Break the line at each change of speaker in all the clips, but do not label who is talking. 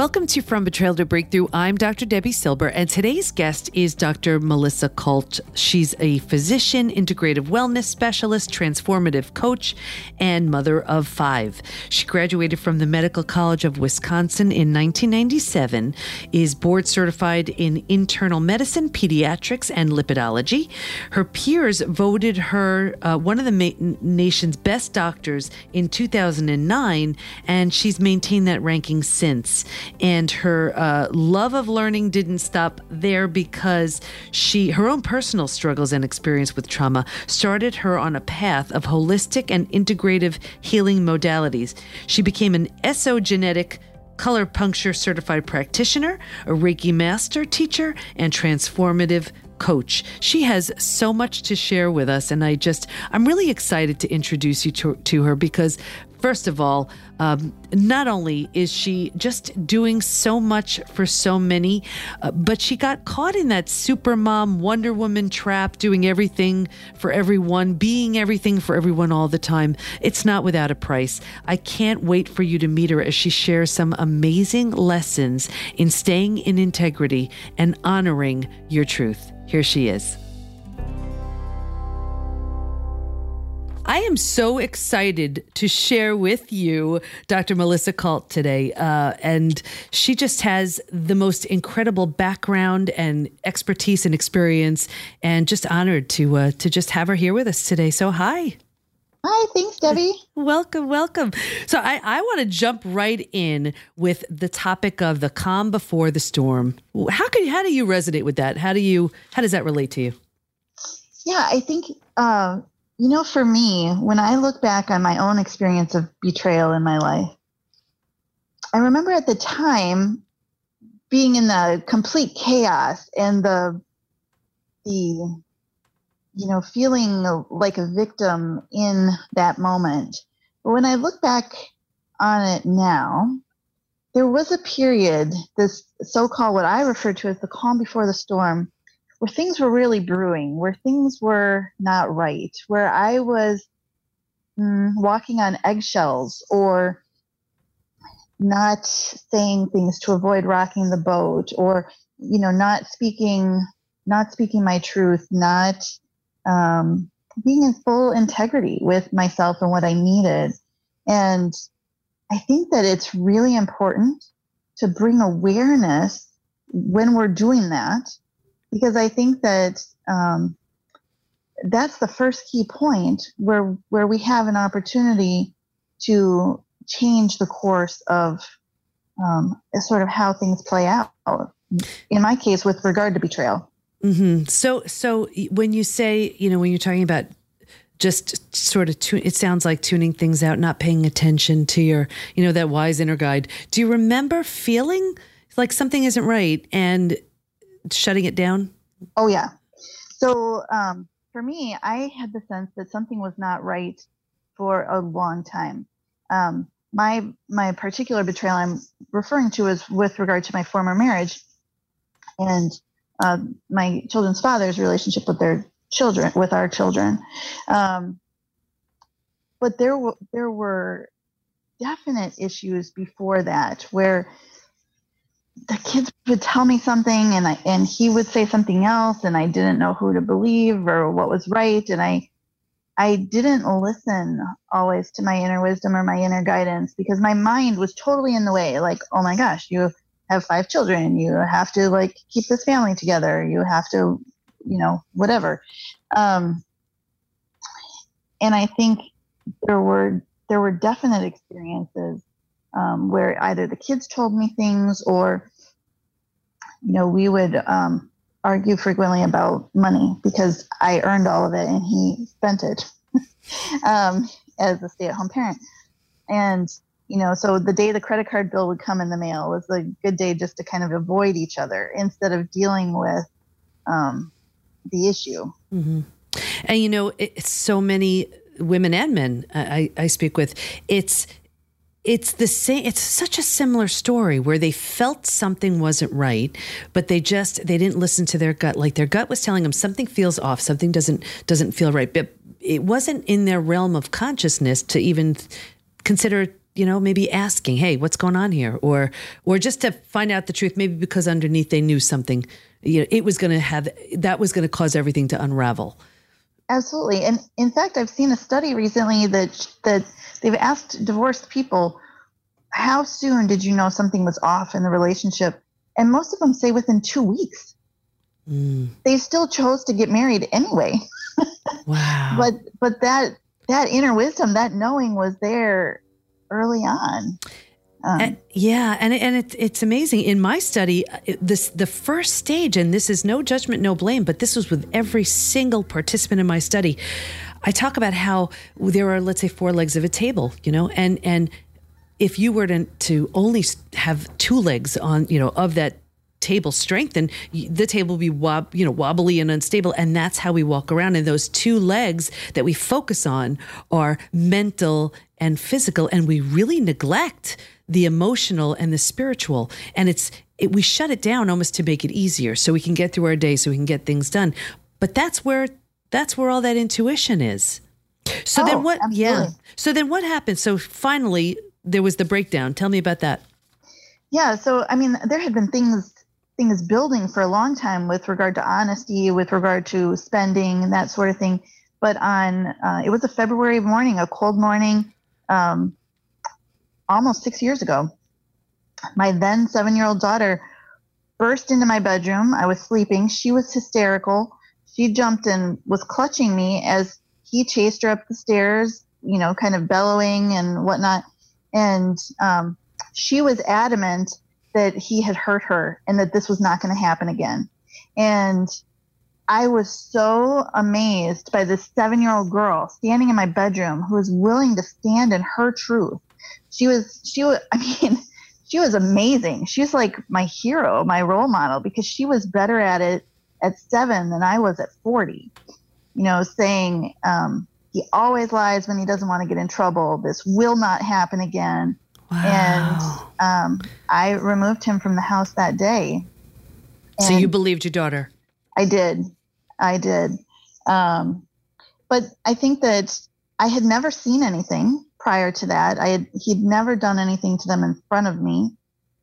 Welcome to From Betrayal to Breakthrough. I'm Dr. Debi Silber, and today's guest is Dr. Melissa Kalt. She's a physician, integrative wellness specialist, transformative coach, and mother of five. She graduated from the Medical College of Wisconsin in 1997, is board certified in internal medicine, pediatrics, and lipidology. Her peers voted her uh, one of the ma- nation's best doctors in 2009, and she's maintained that ranking since and her uh, love of learning didn't stop there because she her own personal struggles and experience with trauma started her on a path of holistic and integrative healing modalities. She became an esogetic color puncture certified practitioner, a Reiki master teacher, and transformative coach. She has so much to share with us, and I just, I'm really excited to introduce you to, to her because First of all, um, not only is she just doing so much for so many, uh, but she got caught in that supermom Wonder Woman trap, doing everything for everyone, being everything for everyone all the time. It's not without a price. I can't wait for you to meet her as she shares some amazing lessons in staying in integrity and honoring your truth. Here she is. I am so excited to share with you Dr. Melissa Kalt today. Uh, and she just has the most incredible background and expertise and experience, and just honored to uh, to just have her here with us today. So, hi.
Hi, thanks, Debi.
welcome, welcome. So, I, I want to jump right in with the topic of the calm before the storm. How can how do you resonate with that? How do you how does that relate to you?
Yeah, I think uh, you know, for me, when I look back on my own experience of betrayal in my life, I remember at the time being in the complete chaos and the the you know feeling like a victim in that moment. But when I look back on it now, there was a period, this so-called what I refer to as the calm before the storm, where things were really brewing, where things were not right, where I was mm, walking on eggshells or not saying things to avoid rocking the boat or you know not speaking not speaking my truth not um, being in full integrity with myself and what i needed. And i think that it's really important to bring awareness when we're doing that because I think that um, that's the first key point where where we have an opportunity to change the course of um, sort of how things play out. In my case, with regard to betrayal.
Mm-hmm. So, so when you say, you know, when you're talking about just sort of tune, it sounds like tuning things out, not paying attention to your, you know, that wise inner guide. Do you remember feeling like something isn't right and shutting it down?
Oh yeah. So um, for me, I had the sense that something was not right for a long time. Um, my my particular betrayal I'm referring to is with regard to my former marriage and uh, my children's father's relationship with their children, with our children. Um, but there w- there were definite issues before that where the kids would tell me something and I and he would say something else and I didn't know who to believe or what was right. And I I didn't listen always to my inner wisdom or my inner guidance because my mind was totally in the way. Like oh my gosh you have five children. You have to like keep this family together. You have to you know whatever. Um and I think there were there were definite experiences um, where either the kids told me things or, you know, we would um, argue frequently about money because I earned all of it and he spent it um, as a stay at home parent. And, you know, so the day the credit card bill would come in the mail was a good day just to kind of avoid each other instead of dealing with um, the issue.
Mm-hmm. And, you know, it's so many women and men I, I speak with. It's it's the same it's such a similar story where they felt something wasn't right but they just they didn't listen to their gut like their gut was telling them something feels off something doesn't doesn't feel right but it wasn't in their realm of consciousness to even consider you know, maybe asking, "Hey, what's going on here?" or or just to find out the truth, maybe because underneath they knew something, you know, it was going to have that was going to cause everything to unravel.
Absolutely. And in fact, I've seen a study recently that that they've asked divorced people, "How soon did you know something was off in the relationship?" And most of them say within 2 weeks. Mm. They still chose to get married anyway.
Wow.
but but that that inner wisdom, that knowing was there early on.
Um, and, yeah, and and it, it's amazing. In my study, this the first stage, and this is no judgment, no blame, but this was with every single participant in my study. I talk about how there are, let's say, four legs of a table, you know, and and if you were to to only have two legs on, you know, of that table strength strengthen, the table will be wob, you know wobbly and unstable, and that's how we walk around. And those two legs that we focus on are mental and physical, and we really neglect the emotional and the spiritual. And it's it, we shut it down almost to make it easier, so we can get through our day, so we can get things done. But that's where that's where all that intuition is. So
oh,
then what?
Absolutely.
Yeah. So then what happened? So finally, there was the breakdown. Tell me about that.
Yeah. So I mean, there had been things things building for a long time with regard to honesty, with regard to spending and that sort of thing. But on uh, it was a February morning, a cold morning, um, almost six years ago. My then seven year old daughter burst into my bedroom. I was sleeping. She was hysterical. She jumped and was clutching me as he chased her up the stairs, you know, kind of bellowing and whatnot. And um, she was adamant that he had hurt her and that this was not going to happen again. And I was so amazed by this seven year old girl standing in my bedroom who was willing to stand in her truth. She was, she was, I mean, she was amazing. She's like my hero, my role model, because she was better at it at seven than I was at 40. You know, saying, um, he always lies when he doesn't want to get in trouble. This will not happen again. Wow. And um, I removed him from the house that day.
so you believed your daughter?
I did. I did. Um, but I think that I had never seen anything prior to that. I had he'd never done anything to them in front of me,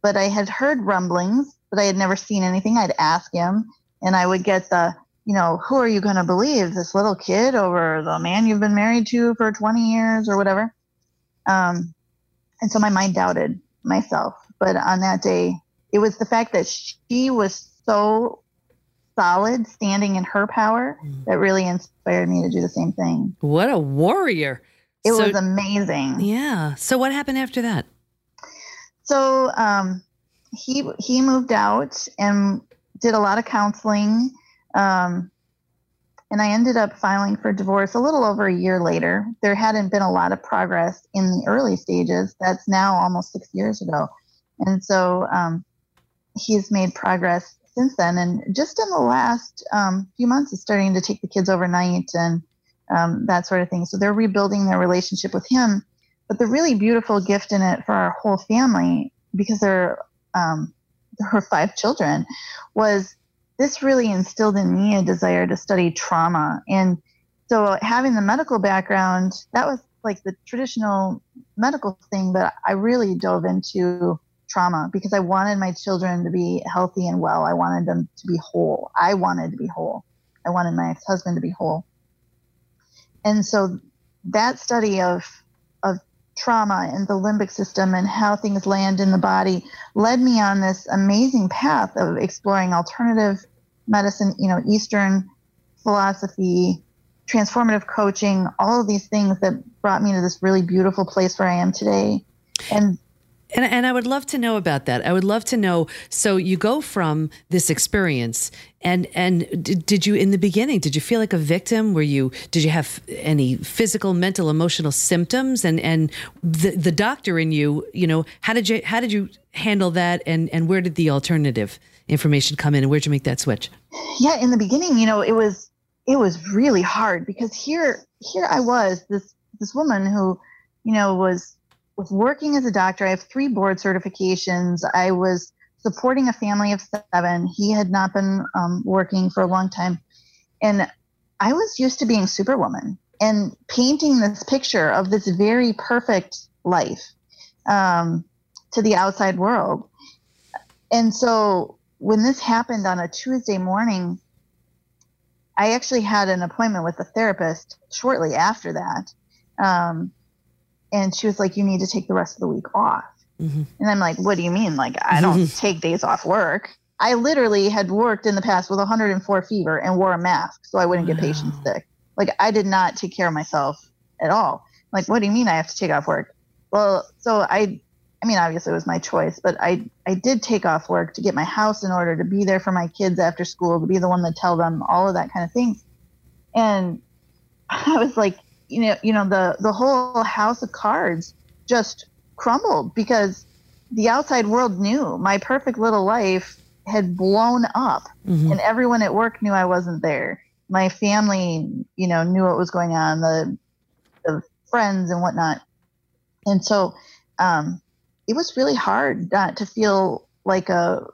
but I had heard rumblings, but I had never seen anything. I'd ask him, and I would get the, you know, who are you going to believe, this little kid over the man you've been married to for 20 years or whatever? Um, and so my mind doubted myself. But on that day, it was the fact that she was so solid, standing in her power, mm. that really inspired me to do the same thing.
What a warrior!
It so, was amazing.
Yeah. So what happened after that?
So um, he he moved out and did a lot of counseling. Um, and I ended up filing for divorce a little over a year later. There hadn't been a lot of progress in the early stages. That's now almost six years ago. And so um, he's made progress since then. And just in the last um, few months, is starting to take the kids overnight and um, that sort of thing. So they're rebuilding their relationship with him. But the really beautiful gift in it for our whole family, because there, um, were five children, was this really instilled in me a desire to study trauma. And so having the medical background, that was like the traditional medical thing, but I really dove into trauma because I wanted my children to be healthy and well. I wanted them to be whole. I wanted to be whole. I wanted my ex-husband to be whole. And so that study of of trauma and the limbic system and how things land in the body led me on this amazing path of exploring alternative medicine, you know, Eastern philosophy, transformative coaching, all of these things that brought me to this really beautiful place where I am today. And
and, and I would love to know about that. I would love to know. So you go from this experience, and and did, did you in the beginning? Did you feel like a victim? Were you? Did you have any physical, mental, emotional symptoms? And and the the doctor in you, you know, how did you how did you handle that? And and where did the alternative information come in? And where did you make that switch?
Yeah, in the beginning, you know, it was it was really hard because here here I was this this woman who, you know, was was working as a doctor. I have three board certifications. I was supporting a family of seven. He had not been um, working for a long time. And I was used to being Superwoman and painting this picture of this very perfect life. um, to the outside world. And so when this happened on a Tuesday morning, I actually had an appointment with a therapist shortly after that. Um, and she was like, You need to take the rest of the week off. Mm-hmm. And I'm like, What do you mean? Like, I don't take days off work. I literally had worked in the past with 104 fever and wore a mask so I wouldn't wow. get patients sick. Like, I did not take care of myself at all. Like, what do you mean I have to take off work? Well, so I I mean, obviously it was my choice, but I I did take off work to get my house in order to be there for my kids after school, to be the one to tell them all of that kind of thing. And I was like, you know, you know, the the whole house of cards just crumbled because the outside world knew my perfect little life had blown up mm-hmm. and everyone at work knew I wasn't there. My family, you know, knew what was going on, the the friends and whatnot. And so um it was really hard not to feel like a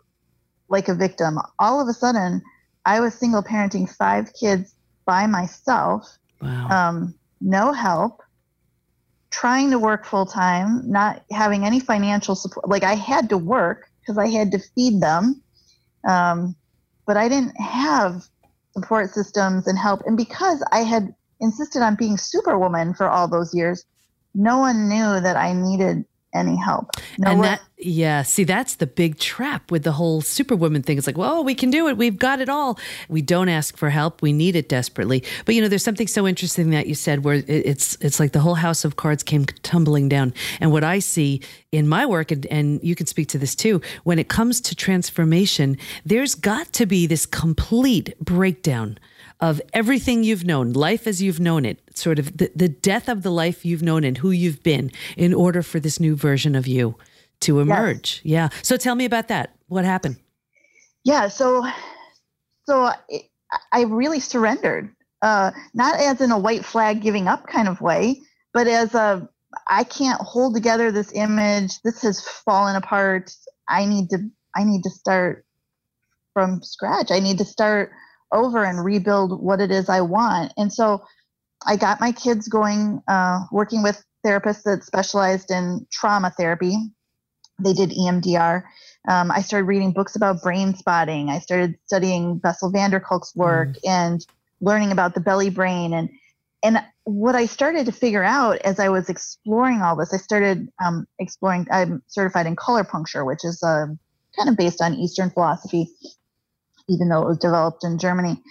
like a victim. All of a sudden, I was single parenting five kids by myself. Wow. Um, no help, trying to work full time, not having any financial support. Like I had to work because I had to feed them, um, but I didn't have support systems and help. And because I had insisted on being superwoman for all those years, no one knew that I needed any help.
No and that, yeah, see, that's the big trap with the whole superwoman thing. It's like, well, we can do it. We've got it all. We don't ask for help. We need it desperately. But you know, there's something so interesting that you said where it's it's like the whole house of cards came tumbling down. And what I see in my work, and, and you can speak to this too, when it comes to transformation, there's got to be this complete breakdown of everything you've known, life as you've known it, sort of the, the death of the life you've known and who you've been in order for this new version of you to emerge. Yes. Yeah. So tell me about that. What happened?
Yeah. So, so I really surrendered, uh, not as in a white flag giving up kind of way, but as a, I can't hold together this image. This has fallen apart. I need to, I need to start from scratch. I need to start over and rebuild what it is I want. And so I got my kids going, uh, working with therapists that specialized in trauma therapy. They did EMDR. Um, I started reading books about brain spotting. I started studying Bessel van der Kolk's work mm. and learning about the belly brain. And and what I started to figure out as I was exploring all this, I started um, exploring. I'm certified in color puncture, which is uh, kind of based on Eastern philosophy even though it was developed in Germany.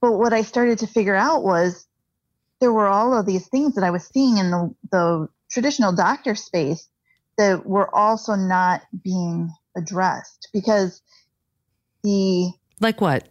But what I started to figure out was there were all of these things that I was seeing in the, the traditional doctor space that were also not being addressed because the.
Like what?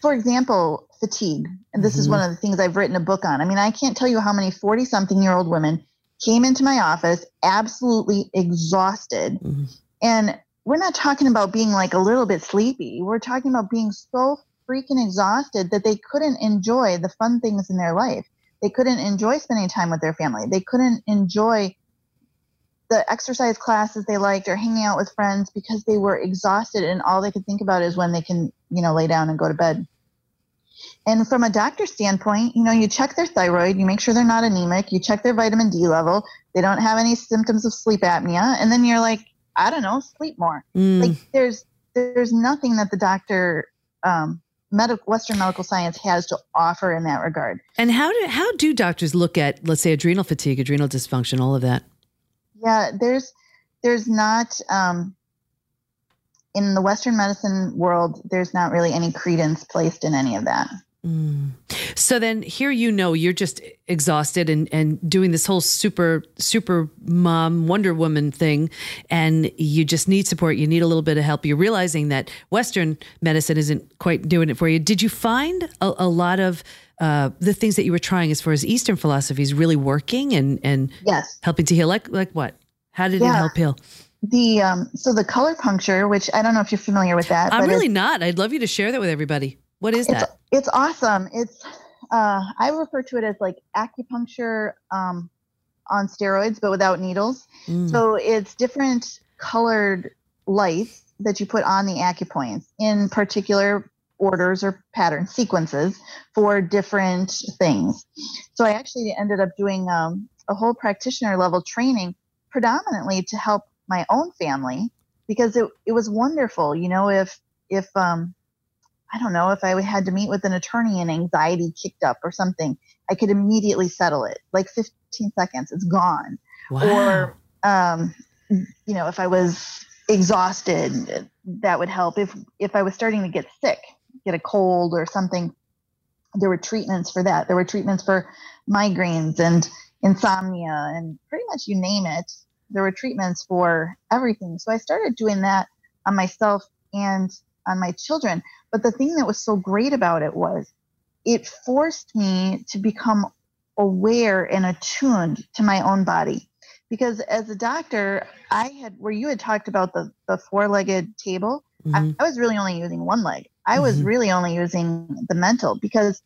For example, fatigue. And this mm-hmm. is one of the things I've written a book on. I mean, I can't tell you how many 40 something year old women came into my office absolutely exhausted. Mm-hmm. And we're not talking about being like a little bit sleepy. We're talking about being so freaking exhausted that they couldn't enjoy the fun things in their life. They couldn't enjoy spending time with their family. They couldn't enjoy the exercise classes they liked or hanging out with friends because they were exhausted and all they could think about is when they can, you know, lay down and go to bed. And from a doctor's standpoint, you know, you check their thyroid, you make sure they're not anemic, you check their vitamin D level, they don't have any symptoms of sleep apnea, and then you're like, I don't know, sleep more. Mm. Like there's there's nothing that the doctor um, medical Western medical science has to offer in that regard.
And how do how do doctors look at let's say adrenal fatigue, adrenal dysfunction, all of that?
Yeah, there's there's not um, in the Western medicine world. There's not really any credence placed in any of that.
Mm. So then here you know you're just exhausted and, and doing this whole super super mom Wonder Woman thing and you just need support. You need a little bit of help. You're realizing that Western medicine isn't quite doing it for you. Did you find a, a lot of uh, the things that you were trying as far as Eastern philosophies really working and and
yes.
helping to heal? Like like what? How did yeah. it help heal?
The um so the color puncture which I don't know if you're familiar with that
I'm really not. I'd love you to share that with everybody what is
it's,
that?
It's awesome. It's uh, I refer to it as like acupuncture um, on steroids, but without needles. Mm. So it's different colored lights that you put on the acupoints in particular orders or pattern sequences for different things. So I actually ended up doing um, a whole practitioner level training predominantly to help my own family because it, it was wonderful. You know, if, if, um, I don't know, if I had to meet with an attorney and anxiety kicked up or something, I could immediately settle it. Like 15 seconds, it's gone. Wow. Or, um, you know, if I was exhausted, that would help. If if I was starting to get sick, get a cold or something, there were treatments for that. There were treatments for migraines and insomnia and pretty much you name it. There were treatments for everything. So I started doing that on myself and on my children. But the thing that was so great about it was it forced me to become aware and attuned to my own body because as a doctor i had where you had talked about the the four-legged table mm-hmm. I, I, was really only using one leg i was mm-hmm. really only using the mental because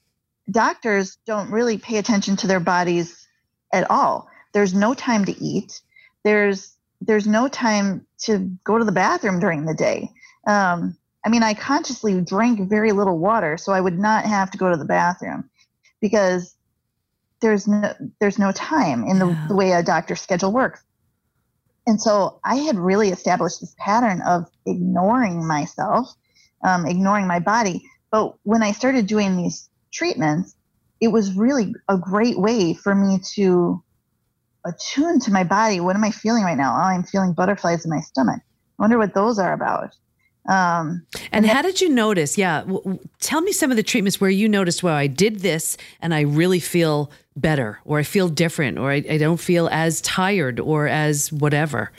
doctors don't really pay attention to their bodies at all there's no time to eat there's there's no time to go to the bathroom during the day um, i mean i consciously drank very little water so i would not have to go to the bathroom because there's no there's no time in the, yeah. the way a doctor's schedule works. And so i had really established this pattern of ignoring myself um, ignoring my body. But when i started doing these treatments it was really a great way for me to attune to my body. What am i feeling right now? Oh i'm feeling butterflies in my stomach. I wonder what those are about
um, and, and how did you notice? Yeah, w- tell me some of the treatments where you noticed, well, I did this and I really feel better, or I feel different, or I, I don't feel as tired, or as whatever.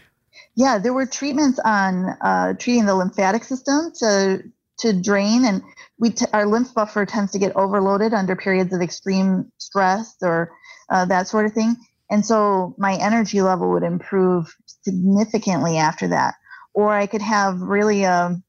Yeah, there were treatments on uh, treating the lymphatic system to to drain, and we t- our lymph buffer tends to get overloaded under periods of extreme stress or uh, that sort of thing. And so my energy level would improve significantly after that or I could have really a,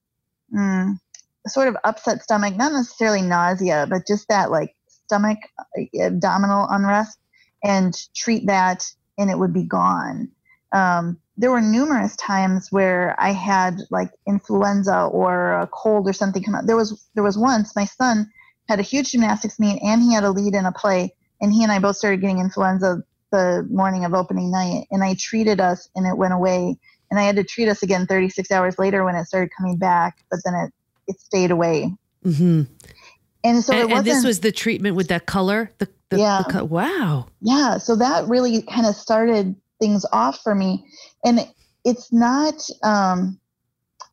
mm, sort of upset stomach, not necessarily nausea, but just that like stomach uh, abdominal unrest, and treat that, and it would be gone. Um, there were numerous times where I had like influenza or a cold or something come out. There was there was once my son had a huge gymnastics meet and he had a lead in a play, and he and I both started getting influenza the morning of opening night, and I treated us and it went away and I had to treat us again 36 hours later when it started coming back, but then it it stayed away.
Mm-hmm.
And so
and,
and,
this was the treatment with that color. The, the
yeah.
The, wow.
Yeah. So that really kind of started things off for me, and it's not. Um,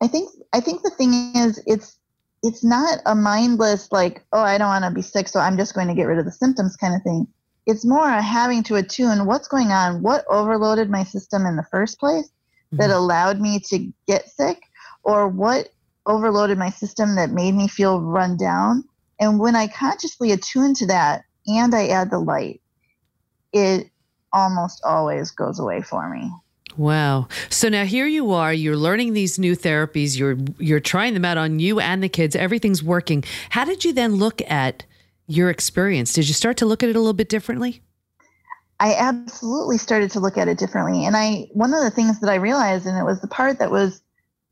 I think I think the thing is it's it's not a mindless like oh I don't want to be sick so I'm just going to get rid of the symptoms kind of thing. It's more having to attune what's going on, what overloaded my system in the first place, that mm-hmm. allowed me to get sick or what overloaded my system that made me feel run down. And when I consciously attune to that and I add the light, it almost always goes away for me.
Wow. So now here you are, you're learning these new therapies, you're you're trying them out on you and the kids, everything's working. How did you then look at your experience? Did you start to look at it a little bit differently?
I absolutely started to look at it differently. And I one of the things that I realized, and it was the part that was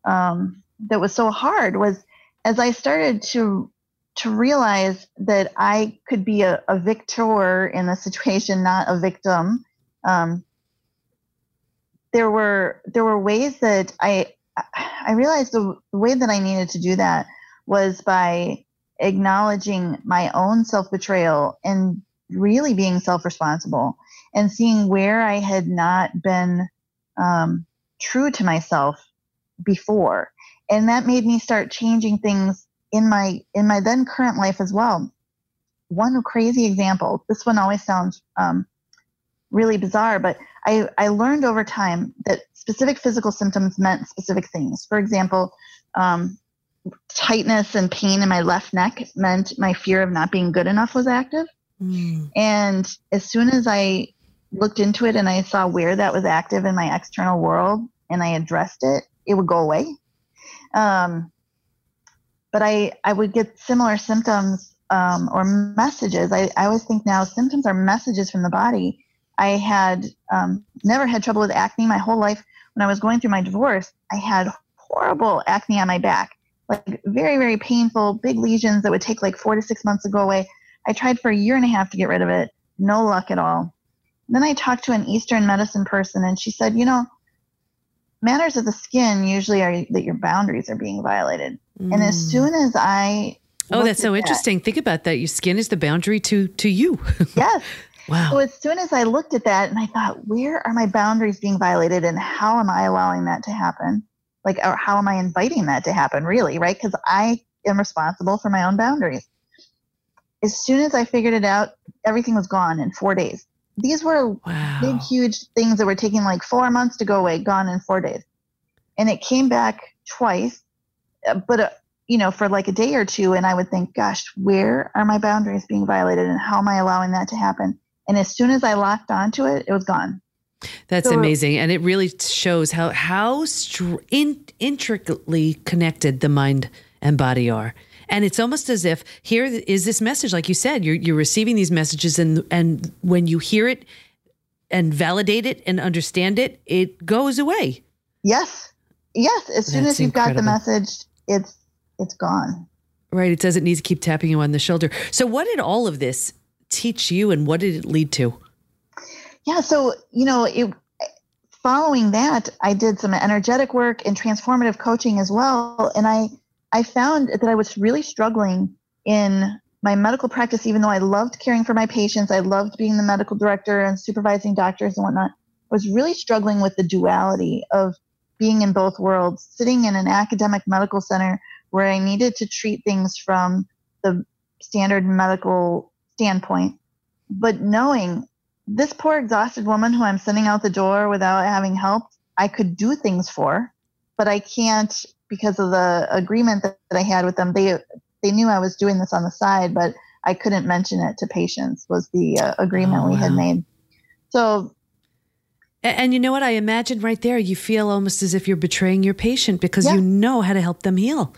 um, that was so hard, was as I started to to realize that I could be a, a victor in a situation, not a victim. Um, there were there were ways that I I realized the, the way that I needed to do that was by acknowledging my own self betrayal and really being self responsible and seeing where I had not been um, true to myself before. And that made me start changing things in my in my then current life as well. One crazy example. This one always sounds um, really bizarre, but I, I learned over time that specific physical symptoms meant specific things. For example, um, tightness and pain in my left neck meant my fear of not being good enough was active. Mm. And as soon as I looked into it and I saw where that was active in my external world and I addressed it, it would go away. Um, but I, I would get similar symptoms um, or messages. I, I always think now symptoms are messages from the body. I had um, never had trouble with acne my whole life. When I was going through my divorce, I had horrible acne on my back, like very, very painful, big lesions that would take like four to six months to go away. I tried for a year and a half to get rid of it. No luck at all. Then I talked to an Eastern medicine person, and she said, you know, matters of the skin usually are that your boundaries are being violated. Mm. And as mm. soon as I
Oh, that's so interesting. Think about that. Your skin is the boundary to to you.
yes.
Wow.
So as soon as I looked at that and I thought, where are my boundaries being violated and how am I allowing that to happen? Like, or how am I inviting that to happen, really, right? Because I am responsible for my own boundaries. As soon as I figured it out, everything was gone in four days. These were wow. big, huge things that were taking like four months to go away, gone in four days. And it came back twice, uh, but uh, you know, for like a day or two. And I would think, gosh, where are my boundaries being violated and how am I allowing that to happen? And as soon as I locked onto it, it was gone.
That's so, amazing, and it really shows how how str- in, intricately connected the mind and body are. And it's almost as if here is this message, like you said, you're you're receiving these messages, and and when you hear it and validate it and understand it, it goes away.
Yes, yes. As soon That's as you've incredible. got the message, it's it's gone.
Right. It doesn't need to keep tapping you on the shoulder. So, what did all of this teach you and what did it lead to?
Yeah. So, you know, it, following that, I did some energetic work and transformative coaching as well. And I, I found that I was really struggling in my medical practice, even though I loved caring for my patients, I loved being the medical director and supervising doctors and whatnot, was really struggling with the duality of being in both worlds, sitting in an academic medical center where I needed to treat things from the standard medical standpoint, but knowing this poor exhausted woman who I'm sending out the door without having help, I could do things for, but I can't because of the agreement that, that I had with them. They they knew I was doing this on the side, but I couldn't mention it to patients. Was the uh, agreement oh, we had made. So
and, and, you know what? I imagine right there, you feel almost as if you're betraying your patient because yeah. you know how to help them heal.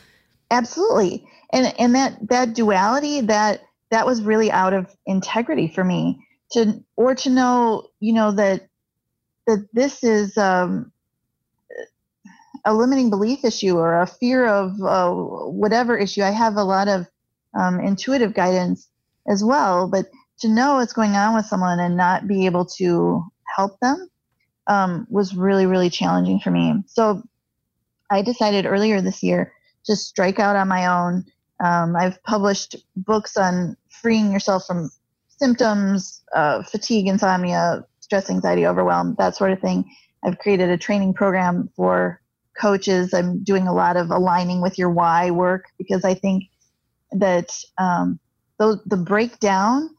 Absolutely. And and that that duality that that was really out of integrity for me to or to know, you know, that that this is um, a limiting belief issue or a fear of uh, whatever issue. I have a lot of um, intuitive guidance as well, but to know what's going on with someone and not be able to help them um, was really, really challenging for me. So I decided earlier this year to strike out on my own. Um, I've published books on freeing yourself from symptoms, uh, fatigue, insomnia, stress, anxiety, overwhelm, that sort of thing. I've created a training program for coaches. I'm doing a lot of aligning with your why work because I think that um, the, the breakdown,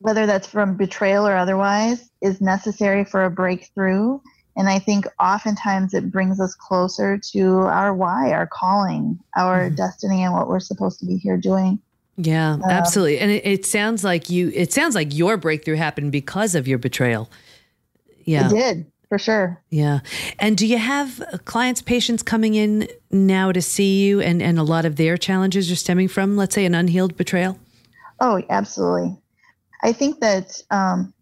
whether that's from betrayal or otherwise, is necessary for a breakthrough. And I think oftentimes it brings us closer to our why, our calling, our mm-hmm. destiny, and what we're supposed to be here doing.
Yeah, um, absolutely. And it, it, sounds like you. It sounds like your breakthrough happened because of your betrayal. Yeah,
it did for sure.
Yeah. And do you have clients, patients coming in now to see you, and and a lot of their challenges are stemming from, let's say, an unhealed betrayal?
Oh, absolutely. I think that um,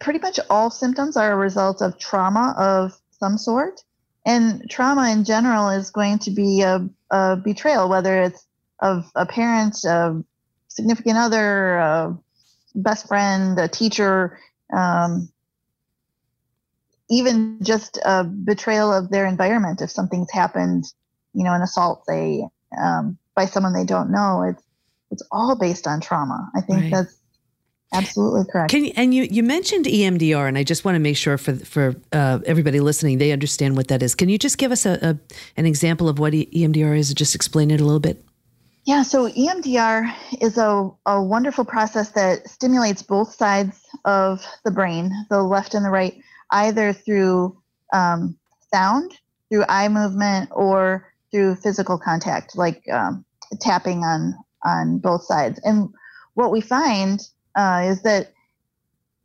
pretty much all symptoms are a result of trauma of some sort. And trauma in general is going to be a, a betrayal, whether it's of a parent, a significant other, a best friend, a teacher, um, even just a betrayal of their environment. If something's happened, you know, an assault, say, um, by someone they don't know, it's it's all based on trauma. I think right. that's Absolutely correct.
Can you, and you you mentioned EMDR, and I just want to make sure for for uh, everybody listening they understand what that is. Can you just give us a, a an example of what EMDR is? Just explain it a little bit.
Yeah, so EMDR is a, a wonderful process that stimulates both sides of the brain, the left and the right, either through um, sound, through eye movement, or through physical contact, like um, tapping on on both sides. And what we find uh, is that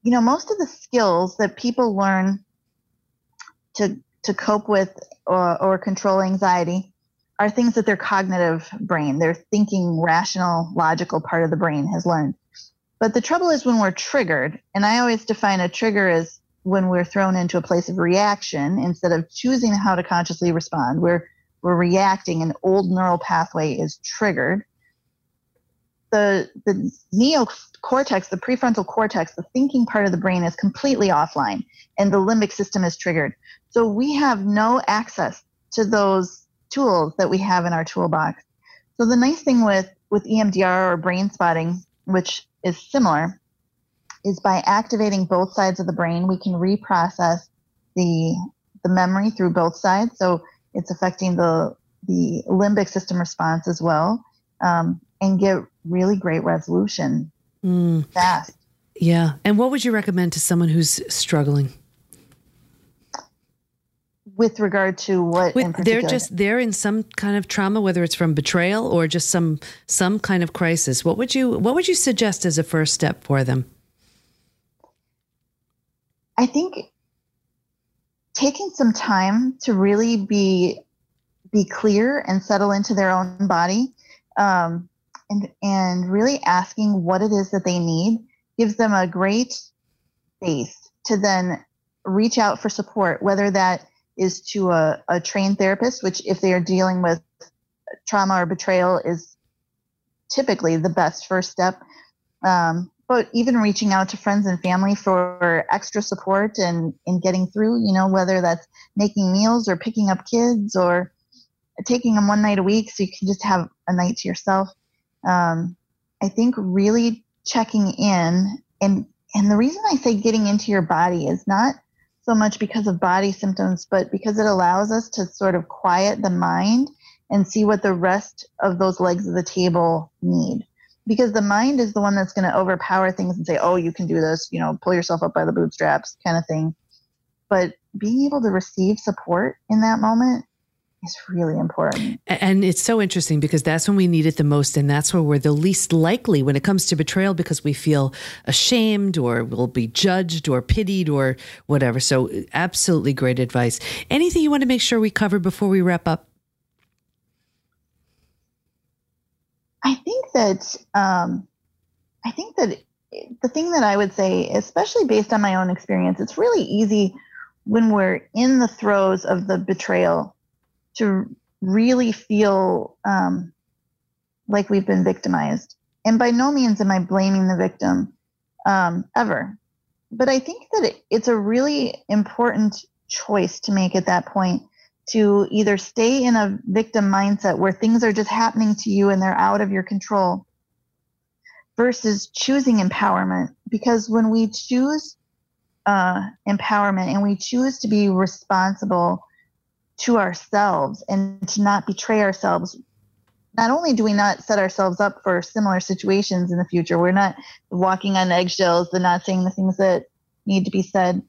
you know most of the skills that people learn to to cope with or, or control anxiety are things that their cognitive brain, their thinking, rational, logical part of the brain has learned. But the trouble is when we're triggered, and I always define a trigger as when we're thrown into a place of reaction instead of choosing how to consciously respond. We're we're reacting, an old neural pathway is triggered the the neocortex, the prefrontal cortex, the thinking part of the brain is completely offline, and the limbic system is triggered. So we have no access to those tools that we have in our toolbox. So the nice thing with with EMDR or brain spotting, which is similar, is by activating both sides of the brain, we can reprocess the the memory through both sides. So it's affecting the the limbic system response as well, um, and get really great resolution mm. fast.
Yeah. And what would you recommend to someone who's struggling?
With regard to what With,
they're just they're in some kind of trauma, whether it's from betrayal or just some some kind of crisis. What would you what would you suggest as a first step for them?
I think taking some time to really be be clear and settle into their own body um, and and really asking what it is that they need gives them a great base to then reach out for support whether that is to a, a trained therapist which if they are dealing with trauma or betrayal is typically the best first step um, but even reaching out to friends and family for extra support and in getting through you know whether that's making meals or picking up kids or taking them one night a week so you can just have a night to yourself. Um, i think really checking in and and the reason i say getting into your body is not so much because of body symptoms but because it allows us to sort of quiet the mind and see what the rest of those legs of the table need because the mind is the one that's going to overpower things and say, oh, you can do this, you know, pull yourself up by the bootstraps kind of thing. But being able to receive support in that moment is really important.
And it's so interesting because that's when we need it the most. And that's where we're the least likely when it comes to betrayal because we feel ashamed or we'll be judged or pitied or whatever. So, absolutely great advice. Anything you want to make sure we cover before we wrap up?
I think that um, I think that the thing that I would say, especially based on my own experience, it's really easy when we're in the throes of the betrayal to really feel um, like we've been victimized. And by no means am I blaming the victim um, ever. But I think that it, it's a really important choice to make at that point to either stay in a victim mindset where things are just happening to you and they're out of your control versus choosing empowerment. Because when we choose uh, empowerment and we choose to be responsible to ourselves and to not betray ourselves, not only do we not set ourselves up for similar situations in the future, we're not walking on eggshells and not saying the things that need to be said,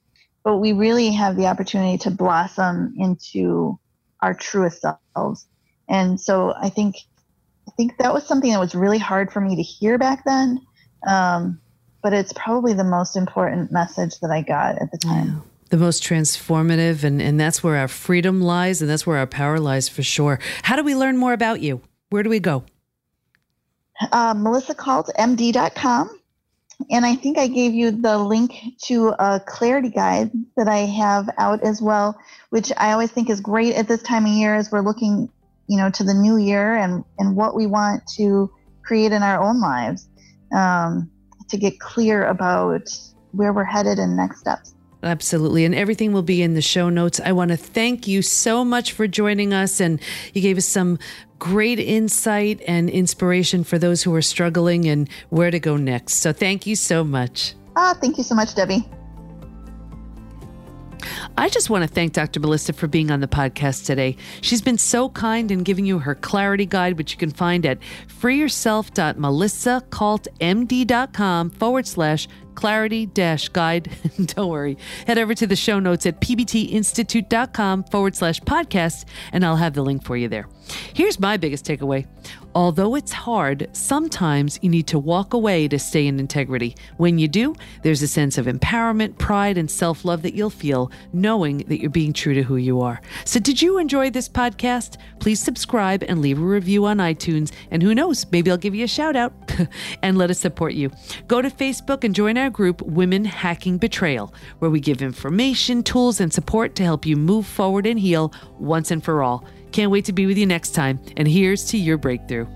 but we really have the opportunity to blossom into our truest selves. And so I think I think that was something that was really hard for me to hear back then. Um, but it's probably the most important message that I got at the time. Yeah.
The most transformative, and, and that's where our freedom lies, and that's where our power lies for sure. How do we learn more about you? Where do we go?
Uh, MelissaKaltMD.com. And I think I gave you the link to a clarity guide that I have out as well, which I always think is great at this time of year as we're looking, you know, to the new year and, and what we want to create in our own lives um, to get clear about where we're headed and next steps.
Absolutely. And everything will be in the show notes. I want to thank you so much for joining us. And you gave us some great insight and inspiration for those who are struggling and where to go next. So thank you so much.
Ah, thank you so much, Debi.
I just want to thank Dr. Melissa for being on the podcast today. She's been so kind in giving you her clarity guide, which you can find at freeyourself.melissakaltmd.com forward slash clarity guide. Don't worry. Head over to the show notes at pbtinstitute.com forward slash podcast, and I'll have the link for you there. Here's my biggest takeaway Although it's hard, sometimes you need to walk away to stay in integrity. When you do, there's a sense of empowerment, pride, and self love that you'll feel knowing that you're being true to who you are. So, did you enjoy this podcast? Please subscribe and leave a review on iTunes. And who knows, maybe I'll give you a shout out and let us support you. Go to Facebook and join our group, Women Hacking Betrayal, where we give information, tools, and support to help you move forward and heal once and for all. Can't wait to be with you next time. And here's to your breakthrough.